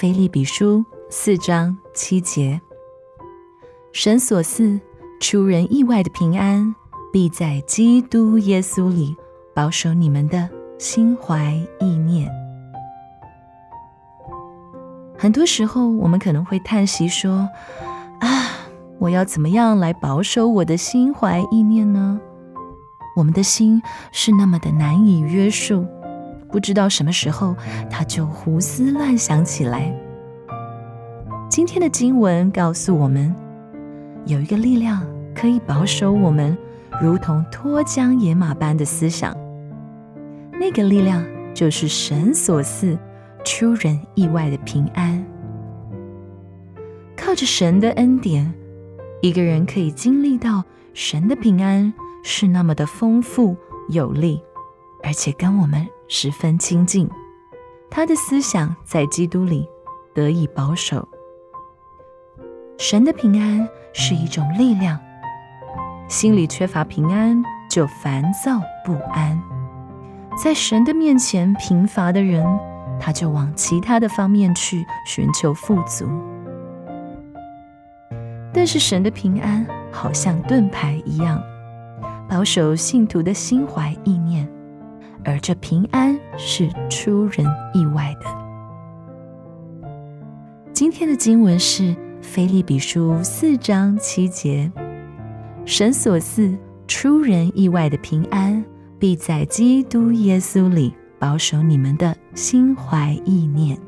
菲利比书四章七节。神所赐出人意外的平安，必在基督耶稣里保守你们的心怀意念。很多时候，我们可能会叹息说：“啊，我要怎么样来保守我的心怀意念呢？”我们的心是那么的难以约束，不知道什么时候他就胡思乱想起来。今天的经文告诉我们，有一个力量可以保守我们，如同脱缰野马般的思想。那个力量就是神所赐。出人意外的平安，靠着神的恩典，一个人可以经历到神的平安是那么的丰富有力，而且跟我们十分亲近。他的思想在基督里得以保守。神的平安是一种力量，心里缺乏平安就烦躁不安，在神的面前贫乏的人。他就往其他的方面去寻求富足，但是神的平安好像盾牌一样，保守信徒的心怀意念，而这平安是出人意外的。今天的经文是《菲利比书》四章七节：“神所赐出人意外的平安，必在基督耶稣里。”保守你们的心怀意念。